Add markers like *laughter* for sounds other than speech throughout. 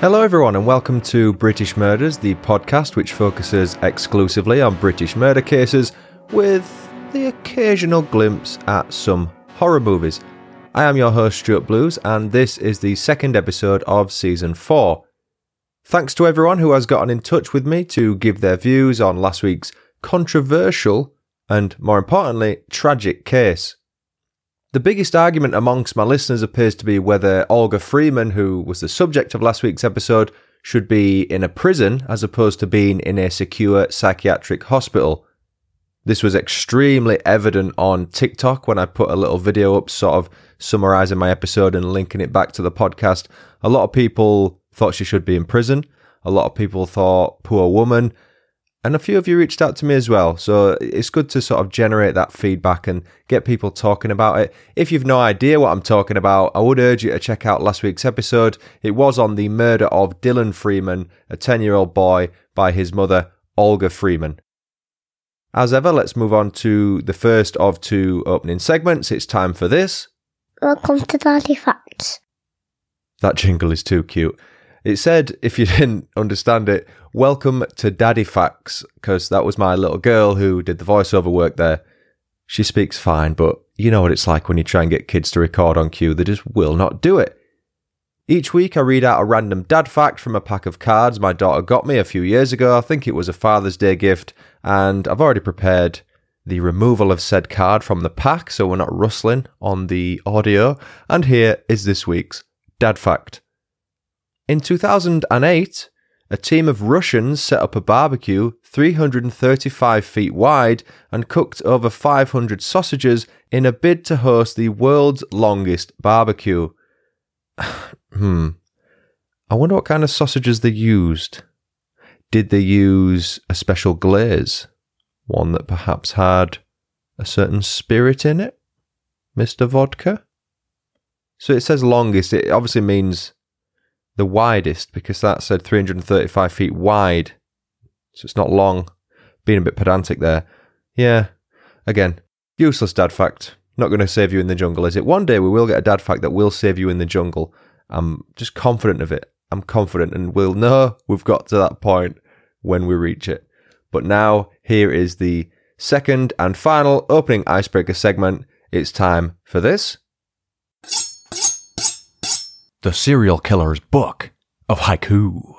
Hello, everyone, and welcome to British Murders, the podcast which focuses exclusively on British murder cases with the occasional glimpse at some horror movies. I am your host, Stuart Blues, and this is the second episode of season 4. Thanks to everyone who has gotten in touch with me to give their views on last week's controversial and, more importantly, tragic case. The biggest argument amongst my listeners appears to be whether Olga Freeman, who was the subject of last week's episode, should be in a prison as opposed to being in a secure psychiatric hospital. This was extremely evident on TikTok when I put a little video up, sort of summarizing my episode and linking it back to the podcast. A lot of people thought she should be in prison. A lot of people thought, poor woman. And a few of you reached out to me as well. So it's good to sort of generate that feedback and get people talking about it. If you've no idea what I'm talking about, I would urge you to check out last week's episode. It was on the murder of Dylan Freeman, a 10 year old boy, by his mother, Olga Freeman. As ever, let's move on to the first of two opening segments. It's time for this. Welcome to Daddy Facts. That jingle is too cute. It said, if you didn't understand it, welcome to Daddy Facts, because that was my little girl who did the voiceover work there. She speaks fine, but you know what it's like when you try and get kids to record on cue, they just will not do it. Each week, I read out a random dad fact from a pack of cards my daughter got me a few years ago. I think it was a Father's Day gift, and I've already prepared the removal of said card from the pack so we're not rustling on the audio. And here is this week's dad fact. In 2008, a team of Russians set up a barbecue 335 feet wide and cooked over 500 sausages in a bid to host the world's longest barbecue. *sighs* hmm. I wonder what kind of sausages they used. Did they use a special glaze? One that perhaps had a certain spirit in it? Mr. Vodka? So it says longest. It obviously means the widest because that said 335 feet wide. So it's not long. Being a bit pedantic there. Yeah. Again, useless dad fact. Not going to save you in the jungle, is it? One day we will get a dad fact that will save you in the jungle. I'm just confident of it. I'm confident and we'll know we've got to that point when we reach it. But now, here is the second and final opening icebreaker segment. It's time for this. The Serial Killer's Book of Haiku.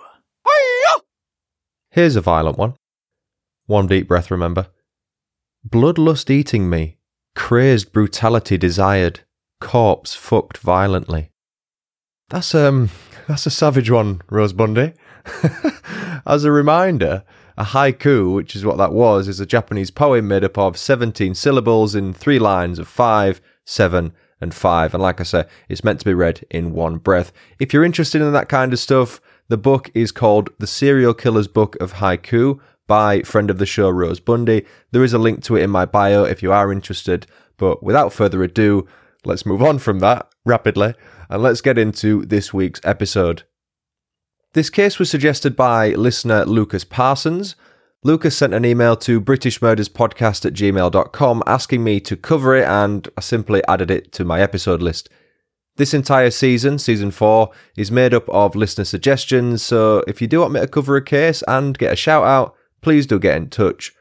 Here's a violent one. One deep breath, remember. Bloodlust eating me, crazed brutality desired, corpse fucked violently. That's um that's a savage one, Rose Bundy. *laughs* As a reminder, a haiku, which is what that was, is a Japanese poem made up of 17 syllables in three lines of five, seven, and five. And like I say, it's meant to be read in one breath. If you're interested in that kind of stuff, the book is called The Serial Killer's Book of Haiku by friend of the show, Rose Bundy. There is a link to it in my bio if you are interested. But without further ado, let's move on from that rapidly and let's get into this week's episode. This case was suggested by listener Lucas Parsons. Lucas sent an email to britishmurderspodcast at gmail.com asking me to cover it, and I simply added it to my episode list. This entire season, season four, is made up of listener suggestions, so if you do want me to cover a case and get a shout out, please do get in touch.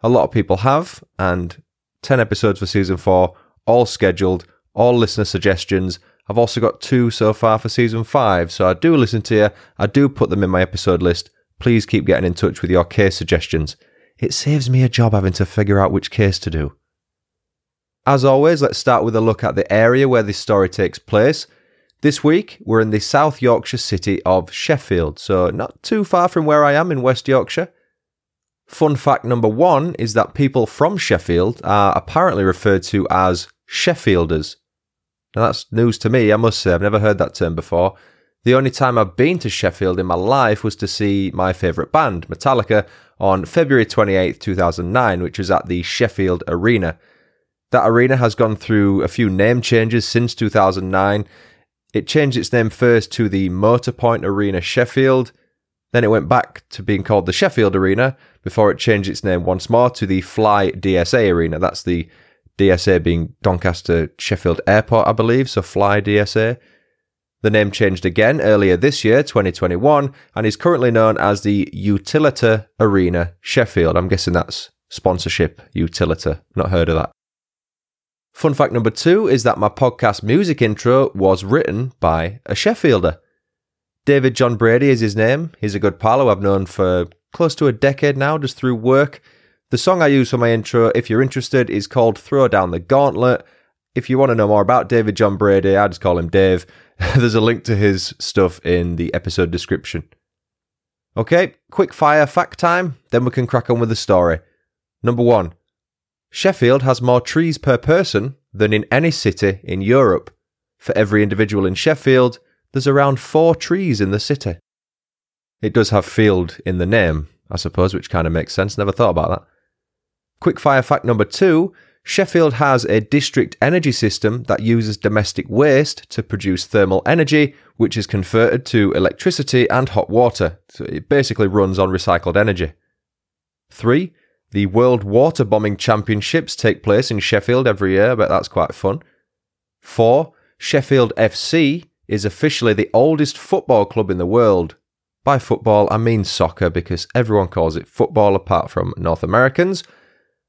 A lot of people have, and 10 episodes for season four, all scheduled, all listener suggestions. I've also got two so far for season five, so I do listen to you, I do put them in my episode list please keep getting in touch with your case suggestions. It saves me a job having to figure out which case to do. As always, let's start with a look at the area where this story takes place. This week, we're in the South Yorkshire city of Sheffield, so not too far from where I am in West Yorkshire. Fun fact number one is that people from Sheffield are apparently referred to as Sheffielders. Now, that's news to me, I must say. I've never heard that term before. The only time I've been to Sheffield in my life was to see my favourite band, Metallica, on February 28, 2009, which was at the Sheffield Arena. That arena has gone through a few name changes since 2009. It changed its name first to the Motorpoint Arena Sheffield, then it went back to being called the Sheffield Arena before it changed its name once more to the Fly DSA Arena. That's the DSA being Doncaster Sheffield Airport, I believe, so Fly DSA. The name changed again earlier this year, 2021, and is currently known as the Utilita Arena Sheffield. I'm guessing that's sponsorship, Utilita. Not heard of that. Fun fact number two is that my podcast music intro was written by a Sheffielder. David John Brady is his name. He's a good pal I've known for close to a decade now, just through work. The song I use for my intro, if you're interested, is called Throw Down the Gauntlet. If you want to know more about David John Brady, I just call him Dave. *laughs* There's a link to his stuff in the episode description. Okay, quick fire fact time, then we can crack on with the story. Number one Sheffield has more trees per person than in any city in Europe. For every individual in Sheffield, there's around four trees in the city. It does have field in the name, I suppose, which kind of makes sense. Never thought about that. Quick fire fact number two Sheffield has a district energy system that uses domestic waste to produce thermal energy, which is converted to electricity and hot water. So it basically runs on recycled energy. Three, the World Water Bombing Championships take place in Sheffield every year, but that's quite fun. Four, Sheffield FC is officially the oldest football club in the world. By football, I mean soccer because everyone calls it football apart from North Americans.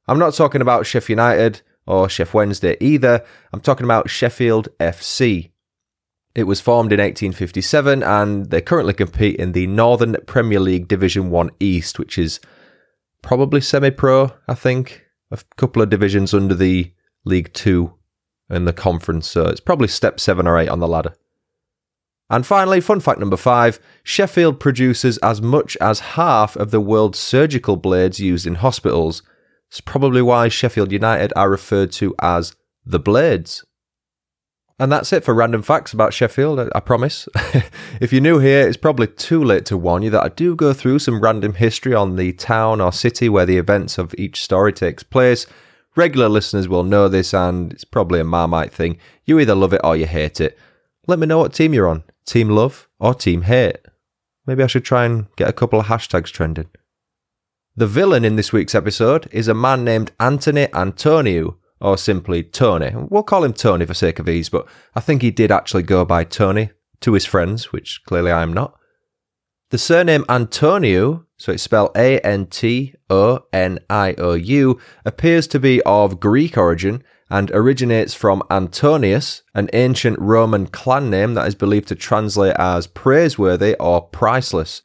I'm not talking about Sheffield United or Sheff Wednesday either. I'm talking about Sheffield FC. It was formed in 1857 and they currently compete in the Northern Premier League Division 1 East, which is probably semi pro, I think. A couple of divisions under the League Two in the conference, so it's probably step seven or eight on the ladder. And finally, fun fact number five Sheffield produces as much as half of the world's surgical blades used in hospitals. It's probably why Sheffield United are referred to as the Blades. And that's it for random facts about Sheffield, I promise. *laughs* if you're new here, it's probably too late to warn you that I do go through some random history on the town or city where the events of each story takes place. Regular listeners will know this, and it's probably a Marmite thing. You either love it or you hate it. Let me know what team you're on Team Love or Team Hate. Maybe I should try and get a couple of hashtags trending. The villain in this week's episode is a man named Anthony Antoniou, or simply Tony. We'll call him Tony for sake of ease, but I think he did actually go by Tony to his friends, which clearly I am not. The surname Antoniou, so it's spelled A N T O N I O U, appears to be of Greek origin and originates from Antonius, an ancient Roman clan name that is believed to translate as praiseworthy or priceless.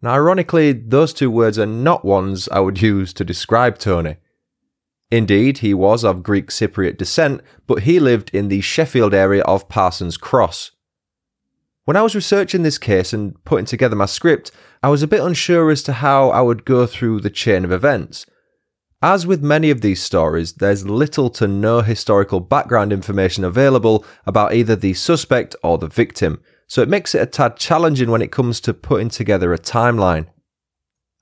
Now, ironically, those two words are not ones I would *laughs* use to describe Tony. Indeed, he was of Greek Cypriot descent, but he lived in the Sheffield area of Parsons Cross. When I was researching this case and putting together my script, I was a bit unsure as to how I would go through the chain of events. As with many of these stories, there's little to no historical background information available about either the suspect or the victim, so it makes it a tad challenging when it comes to putting together a timeline.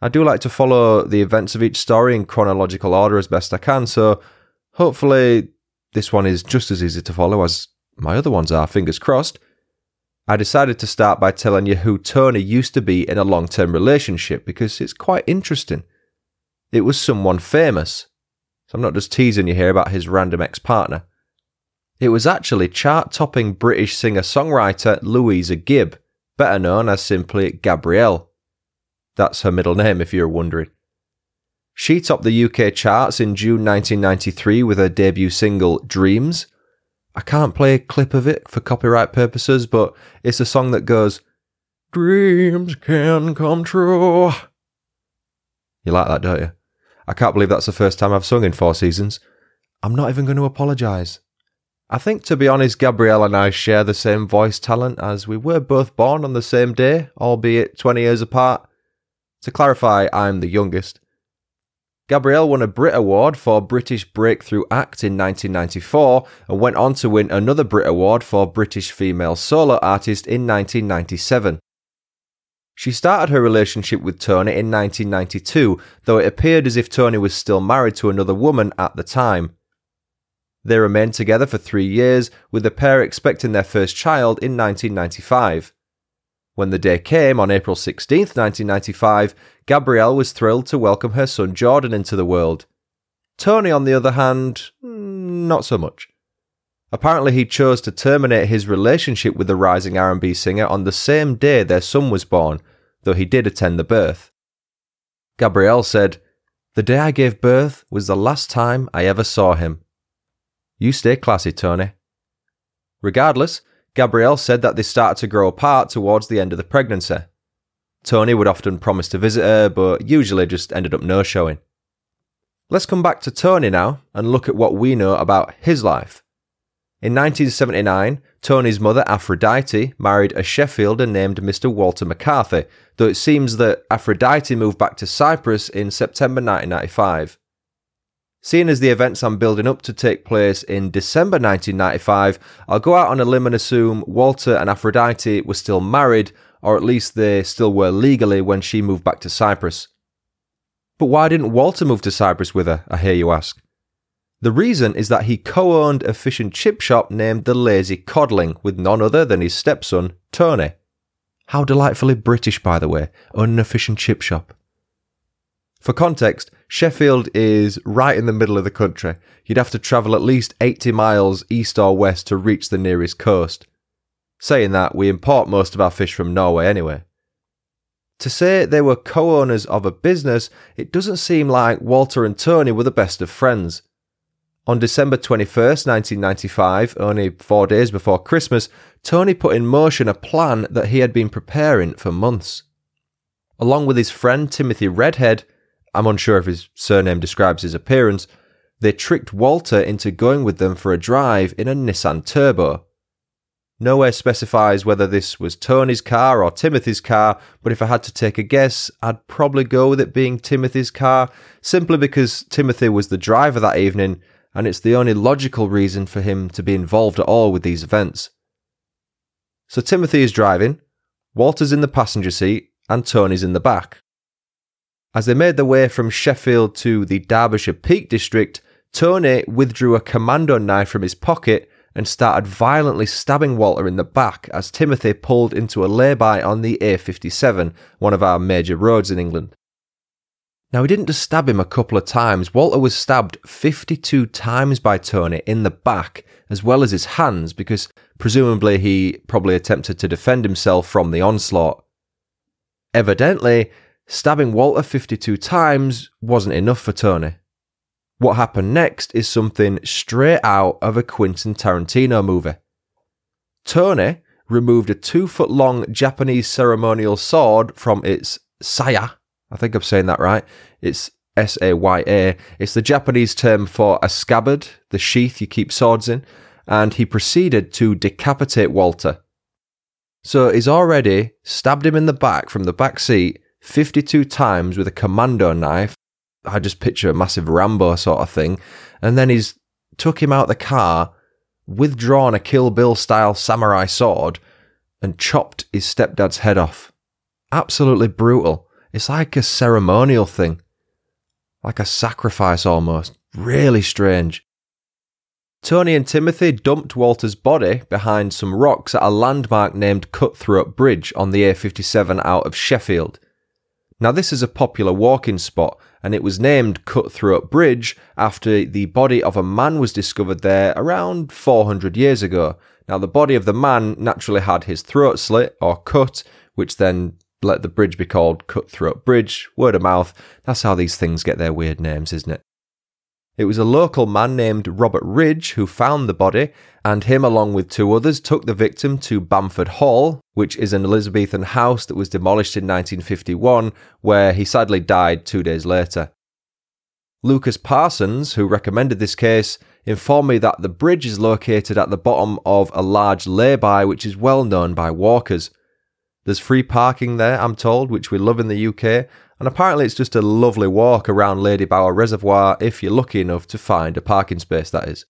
I do like to follow the events of each story in chronological order as best I can, so hopefully this one is just as easy to follow as my other ones are, fingers crossed. I decided to start by telling you who Tony used to be in a long term relationship because it's quite interesting. It was someone famous. So I'm not just teasing you here about his random ex partner. It was actually chart topping British singer songwriter Louisa Gibb, better known as simply Gabrielle. That's her middle name, if you're wondering. She topped the UK charts in June 1993 with her debut single Dreams. I can't play a clip of it for copyright purposes, but it's a song that goes, Dreams can come true. You like that, don't you? I can't believe that's the first time I've sung in four seasons. I'm not even going to apologise. I think, to be honest, Gabrielle and I share the same voice talent as we were both born on the same day, albeit 20 years apart. To clarify, I'm the youngest. Gabrielle won a Brit Award for British Breakthrough Act in 1994 and went on to win another Brit Award for British Female Solo Artist in 1997. She started her relationship with Tony in 1992, though it appeared as if Tony was still married to another woman at the time. They remained together for three years, with the pair expecting their first child in 1995. When the day came on April 16, 1995, Gabrielle was thrilled to welcome her son Jordan into the world. Tony, on the other hand, mm, not so much. Apparently, he chose to terminate his relationship with the rising R&B singer on the same day their son was born, though he did attend the birth. Gabrielle said, "The day I gave birth was the last time I ever saw him." You stay classy, Tony. Regardless, Gabrielle said that they started to grow apart towards the end of the pregnancy. Tony would often promise to visit her, but usually just ended up no showing. Let's come back to Tony now and look at what we know about his life. In 1979, Tony's mother Aphrodite married a Sheffielder named Mr. Walter McCarthy, though it seems that Aphrodite moved back to Cyprus in September 1995. Seeing as the events I'm building up to take place in December 1995, I'll go out on a limb and assume Walter and Aphrodite were still married, or at least they still were legally when she moved back to Cyprus. But why didn't Walter move to Cyprus with her, I hear you ask? The reason is that he co owned a fish and chip shop named the Lazy Codling with none other than his stepson, Tony. How delightfully British, by the way, owning a fish and chip shop. For context, Sheffield is right in the middle of the country. You'd have to travel at least 80 miles east or west to reach the nearest coast. Saying that, we import most of our fish from Norway anyway. To say they were co owners of a business, it doesn't seem like Walter and Tony were the best of friends. On December 21st, 1995, only four days before Christmas, Tony put in motion a plan that he had been preparing for months. Along with his friend Timothy Redhead, I'm unsure if his surname describes his appearance, they tricked Walter into going with them for a drive in a Nissan Turbo. Nowhere specifies whether this was Tony's car or Timothy's car, but if I had to take a guess, I'd probably go with it being Timothy's car, simply because Timothy was the driver that evening, and it's the only logical reason for him to be involved at all with these events. So Timothy is driving, Walter's in the passenger seat, and Tony's in the back. As they made their way from Sheffield to the Derbyshire Peak District, Tony withdrew a commando knife from his pocket and started violently stabbing Walter in the back as Timothy pulled into a lay-by on the A57, one of our major roads in England. Now, he didn't just stab him a couple of times. Walter was stabbed 52 times by Tony in the back, as well as his hands, because presumably he probably attempted to defend himself from the onslaught. Evidently, stabbing Walter 52 times wasn't enough for Tony. What happened next is something straight out of a Quentin Tarantino movie. Tony removed a two foot long Japanese ceremonial sword from its saya. I think I'm saying that right. It's S A Y A. It's the Japanese term for a scabbard, the sheath you keep swords in, and he proceeded to decapitate Walter. So he's already stabbed him in the back from the back seat 52 times with a commando knife I just picture a massive Rambo sort of thing. And then he's took him out the car, withdrawn a Kill Bill style samurai sword, and chopped his stepdad's head off. Absolutely brutal. It's like a ceremonial thing, like a sacrifice almost. Really strange. Tony and Timothy dumped Walter's body behind some rocks at a landmark named Cutthroat Bridge on the A57 out of Sheffield. Now, this is a popular walking spot, and it was named Cutthroat Bridge after the body of a man was discovered there around 400 years ago. Now, the body of the man naturally had his throat slit or cut, which then let the bridge be called Cutthroat Bridge. Word of mouth. That's how these things get their weird names, isn't it? It was a local man named Robert Ridge who found the body, and him, along with two others, took the victim to Bamford Hall, which is an Elizabethan house that was demolished in 1951, where he sadly died two days later. Lucas Parsons, who recommended this case, informed me that the bridge is located at the bottom of a large lay-by which is well known by walkers. There's free parking there, I'm told, which we love in the UK, and apparently it's just a lovely walk around Ladybower Reservoir if you're lucky enough to find a parking space, that is.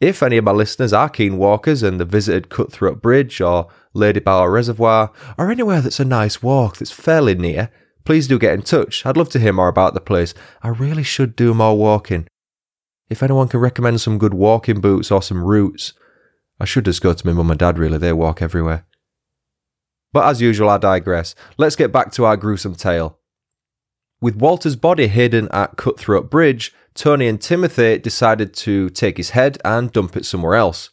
If any of my listeners are keen walkers and have visited Cutthroat Bridge or Ladybower Reservoir, or anywhere that's a nice walk that's fairly near, please do get in touch. I'd love to hear more about the place. I really should do more walking. If anyone can recommend some good walking boots or some routes, I should just go to my mum and dad, really. They walk everywhere. But as usual, I digress. Let's get back to our gruesome tale. With Walter's body hidden at Cutthroat Bridge, Tony and Timothy decided to take his head and dump it somewhere else.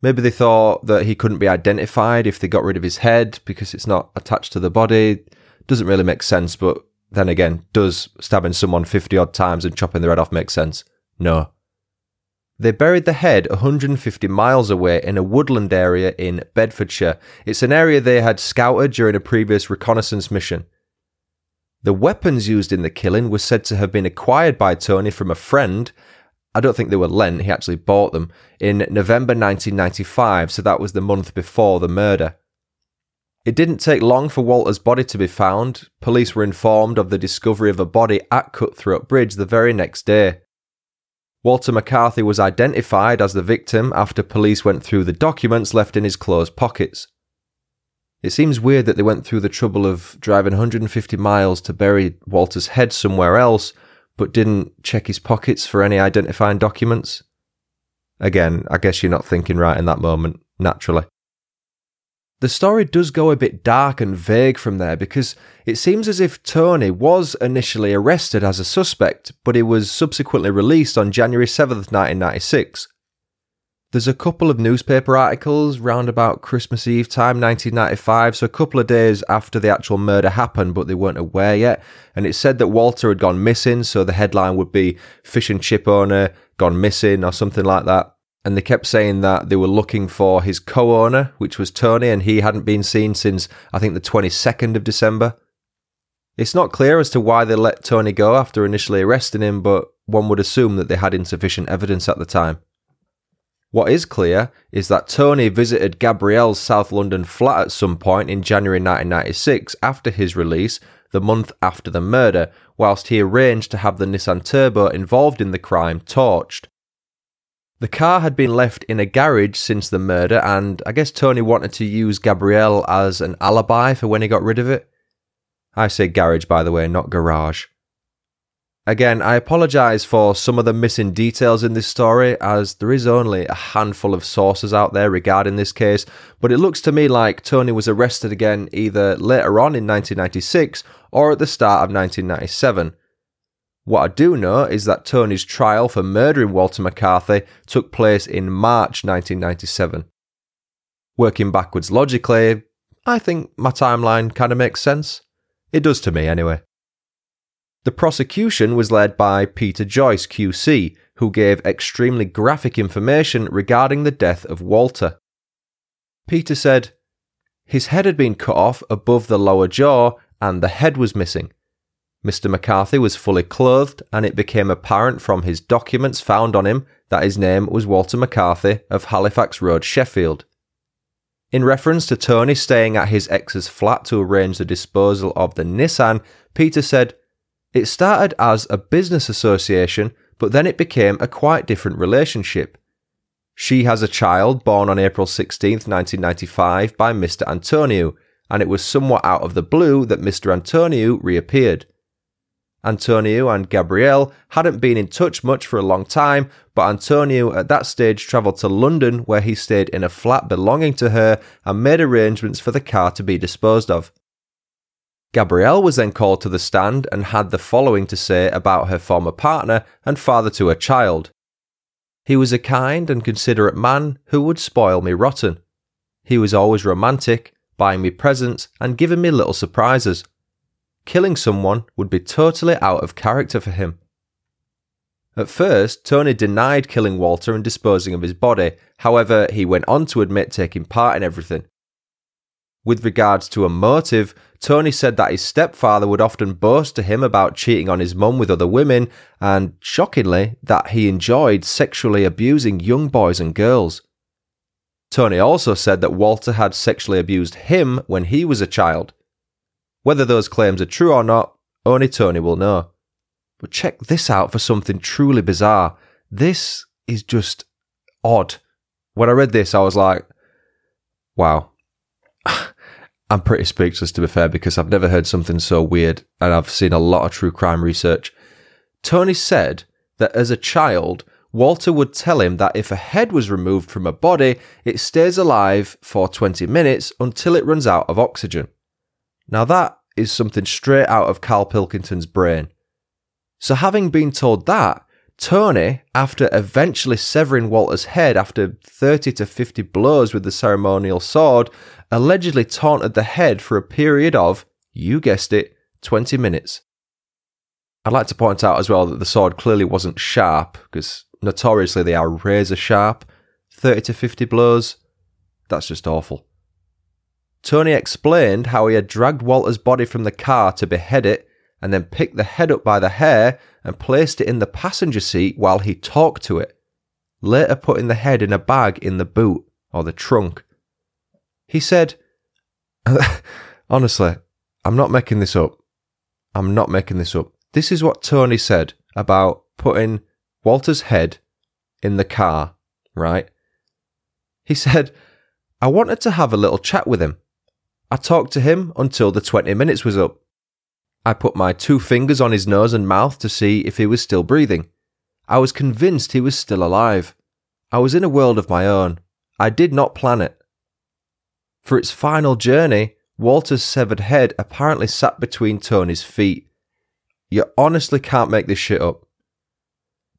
Maybe they thought that he couldn't be identified if they got rid of his head because it's not attached to the body. Doesn't really make sense, but then again, does stabbing someone 50 odd times and chopping their head off make sense? No. They buried the head 150 miles away in a woodland area in Bedfordshire. It's an area they had scouted during a previous reconnaissance mission. The weapons used in the killing were said to have been acquired by Tony from a friend. I don't think they were lent, he actually bought them in November 1995, so that was the month before the murder. It didn't take long for Walter's body to be found. Police were informed of the discovery of a body at Cutthroat Bridge the very next day. Walter McCarthy was identified as the victim after police went through the documents left in his clothes pockets. It seems weird that they went through the trouble of driving 150 miles to bury Walter's head somewhere else, but didn't check his pockets for any identifying documents. Again, I guess you're not thinking right in that moment, naturally. The story does go a bit dark and vague from there because it seems as if Tony was initially arrested as a suspect, but he was subsequently released on January 7th, 1996. There's a couple of newspaper articles round about Christmas Eve time, 1995, so a couple of days after the actual murder happened, but they weren't aware yet. And it said that Walter had gone missing, so the headline would be Fish and Chip owner gone missing or something like that. And they kept saying that they were looking for his co owner, which was Tony, and he hadn't been seen since I think the 22nd of December. It's not clear as to why they let Tony go after initially arresting him, but one would assume that they had insufficient evidence at the time. What is clear is that Tony visited Gabrielle's South London flat at some point in January 1996 after his release, the month after the murder, whilst he arranged to have the Nissan Turbo involved in the crime torched. The car had been left in a garage since the murder, and I guess Tony wanted to use Gabrielle as an alibi for when he got rid of it. I say garage, by the way, not garage. Again, I apologise for some of the missing details in this story, as there is only a handful of sources out there regarding this case, but it looks to me like Tony was arrested again either later on in 1996 or at the start of 1997. What I do know is that Tony's trial for murdering Walter McCarthy took place in March 1997. Working backwards logically, I think my timeline kind of makes sense. It does to me, anyway. The prosecution was led by Peter Joyce, QC, who gave extremely graphic information regarding the death of Walter. Peter said, His head had been cut off above the lower jaw and the head was missing. Mr. McCarthy was fully clothed, and it became apparent from his documents found on him that his name was Walter McCarthy of Halifax Road, Sheffield. In reference to Tony staying at his ex's flat to arrange the disposal of the Nissan, Peter said, it started as a business association, but then it became a quite different relationship. She has a child born on April 16, 1995, by Mr. Antoniou, and it was somewhat out of the blue that Mr. Antoniou reappeared. Antoniou and Gabrielle hadn't been in touch much for a long time, but Antoniou at that stage travelled to London where he stayed in a flat belonging to her and made arrangements for the car to be disposed of. Gabrielle was then called to the stand and had the following to say about her former partner and father to her child. He was a kind and considerate man who would spoil me rotten. He was always romantic, buying me presents and giving me little surprises. Killing someone would be totally out of character for him. At first, Tony denied killing Walter and disposing of his body, however, he went on to admit taking part in everything. With regards to a motive, Tony said that his stepfather would often boast to him about cheating on his mum with other women, and shockingly, that he enjoyed sexually abusing young boys and girls. Tony also said that Walter had sexually abused him when he was a child. Whether those claims are true or not, only Tony will know. But check this out for something truly bizarre. This is just odd. When I read this, I was like, wow. *sighs* I'm pretty speechless to be fair because I've never heard something so weird and I've seen a lot of true crime research. Tony said that as a child, Walter would tell him that if a head was removed from a body, it stays alive for 20 minutes until it runs out of oxygen. Now, that is something straight out of Carl Pilkington's brain. So, having been told that, Tony, after eventually severing Walter's head after 30 to 50 blows with the ceremonial sword, allegedly taunted the head for a period of, you guessed it, 20 minutes. I'd like to point out as well that the sword clearly wasn't sharp, because notoriously they are razor sharp. 30 to 50 blows, that's just awful. Tony explained how he had dragged Walter's body from the car to behead it and then picked the head up by the hair and placed it in the passenger seat while he talked to it, later putting the head in a bag in the boot or the trunk. He said, *laughs* Honestly, I'm not making this up. I'm not making this up. This is what Tony said about putting Walter's head in the car, right? He said, I wanted to have a little chat with him. I talked to him until the 20 minutes was up. I put my two fingers on his nose and mouth to see if he was still breathing. I was convinced he was still alive. I was in a world of my own. I did not plan it. For its final journey, Walter's severed head apparently sat between Tony's feet. You honestly can't make this shit up.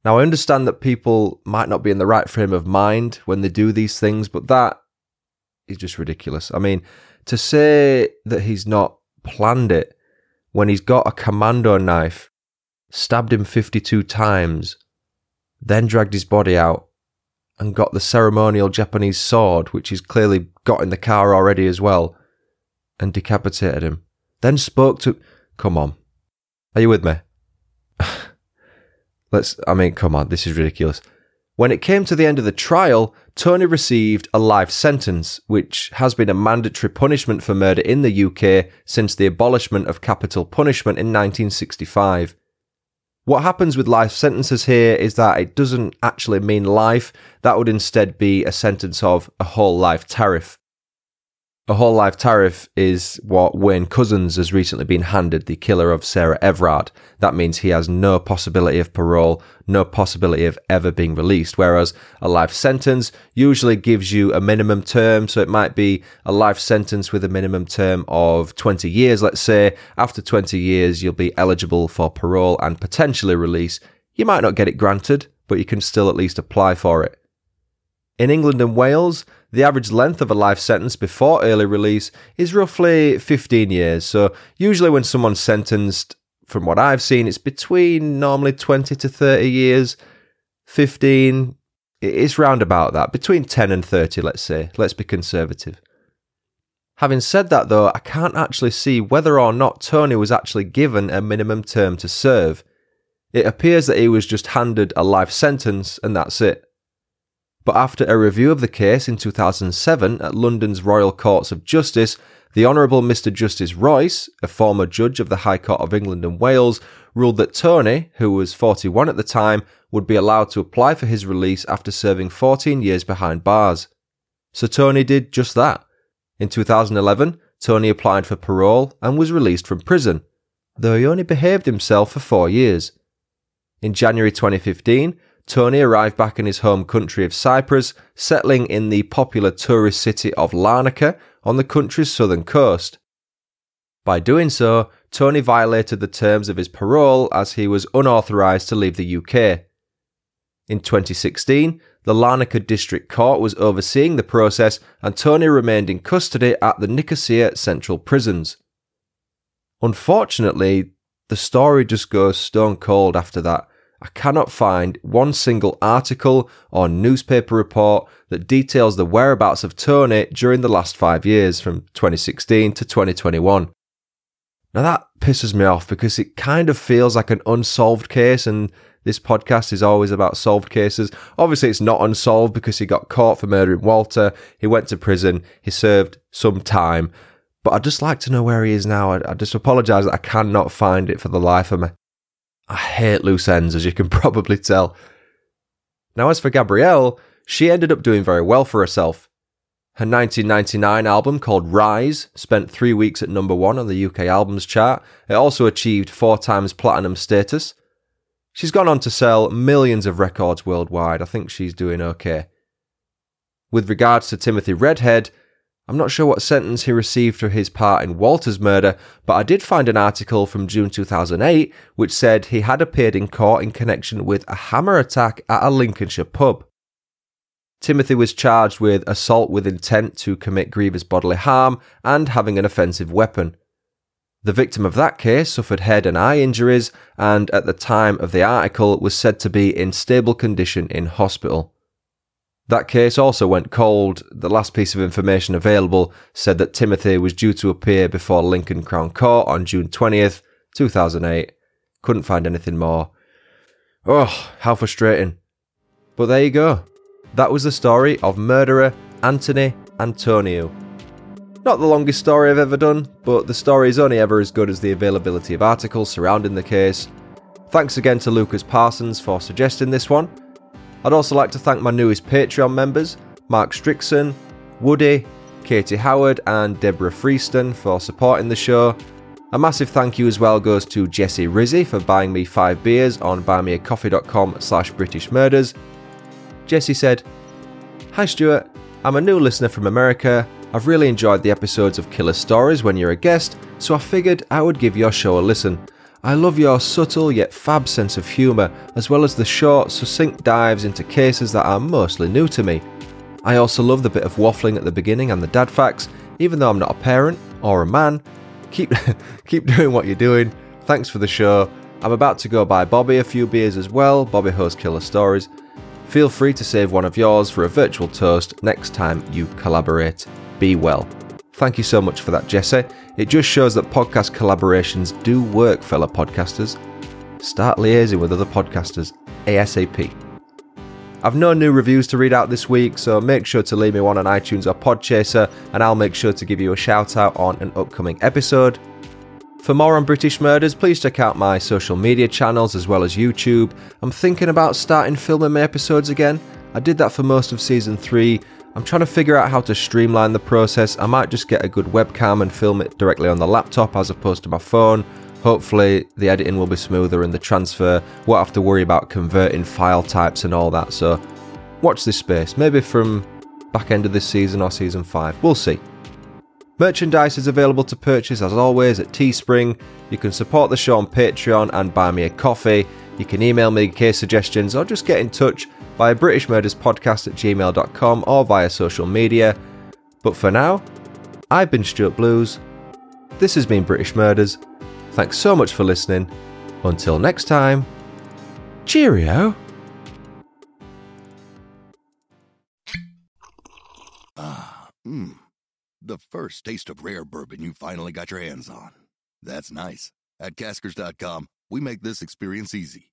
Now, I understand that people might not be in the right frame of mind when they do these things, but that is just ridiculous. I mean, to say that he's not planned it when he's got a commando knife, stabbed him 52 times, then dragged his body out and got the ceremonial Japanese sword, which he's clearly got in the car already as well, and decapitated him. Then spoke to. Come on. Are you with me? *sighs* Let's. I mean, come on. This is ridiculous. When it came to the end of the trial, Tony received a life sentence, which has been a mandatory punishment for murder in the UK since the abolishment of capital punishment in 1965. What happens with life sentences here is that it doesn't actually mean life, that would instead be a sentence of a whole life tariff. A whole life tariff is what Wayne Couzens has recently been handed, the killer of Sarah Everard. That means he has no possibility of parole, no possibility of ever being released. Whereas a life sentence usually gives you a minimum term. So it might be a life sentence with a minimum term of 20 years, let's say. After 20 years, you'll be eligible for parole and potentially release. You might not get it granted, but you can still at least apply for it. In England and Wales, the average length of a life sentence before early release is roughly 15 years. So, usually, when someone's sentenced, from what I've seen, it's between normally 20 to 30 years. 15, it's round about that, between 10 and 30, let's say. Let's be conservative. Having said that, though, I can't actually see whether or not Tony was actually given a minimum term to serve. It appears that he was just handed a life sentence and that's it. But after a review of the case in 2007 at London's Royal Courts of Justice, the Honourable Mr. Justice Royce, a former judge of the High Court of England and Wales, ruled that Tony, who was 41 at the time, would be allowed to apply for his release after serving 14 years behind bars. So Tony did just that. In 2011, Tony applied for parole and was released from prison, though he only behaved himself for four years. In January 2015, Tony arrived back in his home country of Cyprus, settling in the popular tourist city of Larnaca on the country's southern coast. By doing so, Tony violated the terms of his parole as he was unauthorised to leave the UK. In 2016, the Larnaca District Court was overseeing the process and Tony remained in custody at the Nicosia Central Prisons. Unfortunately, the story just goes stone cold after that, I cannot find one single article or newspaper report that details the whereabouts of Tony during the last five years, from 2016 to 2021. Now that pisses me off because it kind of feels like an unsolved case, and this podcast is always about solved cases. Obviously, it's not unsolved because he got caught for murdering Walter, he went to prison, he served some time. But I'd just like to know where he is now. I, just apologise that I cannot find it for the life of me. I hate loose ends, as you can *laughs* probably tell. Now, as for Gabrielle, she ended up doing very well for herself. Her 1999 album called Rise spent three weeks at number one on the UK albums chart. It also achieved four times platinum status. She's gone on to sell millions of records worldwide. I think she's doing okay. With regards to Timothy Redhead, I'm not sure what sentence he received for his part in Walter's murder, but I did find an article from June 2008 which said he had appeared in court in connection with a hammer attack at a Lincolnshire pub. Timothy was charged with assault with intent to commit grievous bodily harm and having an offensive weapon. The victim of that case suffered head and eye injuries and at the time of the article was said to be in stable condition in hospital. That case also went cold. The last piece of information available said that Timothy was due to appear before Lincoln Crown Court on June 20th, 2008. Couldn't find anything more. Oh, how frustrating. But there you go. That was the story of murderer Anthony Antoniou. Not the longest story I've ever done, but the story is only ever as good as the availability of articles surrounding the case. Thanks again to Lucas Parsons for suggesting this one. I'd also like to thank my newest Patreon members, Mark Strickson, Woody, Katie Howard, and Deborah Freeston for supporting the show. A massive thank you as well goes to Jesse Rizzi for buying me five beers on buymeacoffee.com slash British Murders. Jesse said, Hi Stuart, I'm a new listener from America. I've really enjoyed the episodes of Killer Stories when you're a guest, so I figured I would give your show a listen. I love your subtle yet fab sense of humour, as well as the short, succinct dives into cases that are mostly new to me. I also love the bit of waffling at the beginning and the dad facts, even though I'm not a parent or a man. Keep *laughs* keep doing what you're doing. Thanks for the show. I'm about to go buy Bobby a few beers as well. Bobby hosts Killer Stories. Feel free to save one of yours for a virtual toast next time you collaborate. Be well. Thank you so much for that, Jesse. It just shows that podcast collaborations do work, fellow podcasters. Start liaising with other podcasters ASAP. I've no new reviews to read out this week, so make sure to leave me one on iTunes or Podchaser, and I'll make sure to give you a shout out on an upcoming episode. For more on British murders, please check out my social media channels as well as YouTube. I'm thinking about starting filming my episodes again. I did that for most of season 3, I'm trying to figure out how to streamline the process. I might just get a good webcam and film it directly on the laptop as opposed to my phone. Hopefully, the editing will be smoother and the transfer won't have to worry about converting file types and all that. So, watch this space. Maybe from back end of this season or season 5. We'll see. Merchandise is available to purchase as always at Teespring. You can support the show on Patreon and buy me a coffee. You can email me case suggestions or just get in touch via BritishMurdersPodcast at gmail.com or via social media. But for now, I've been Stuart Blues. This has been British Murders. Thanks so much for listening. Until next time, cheerio. Ah, mmm. The first taste of rare bourbon you finally got your hands on. That's nice. At caskers.com, we make this experience easy.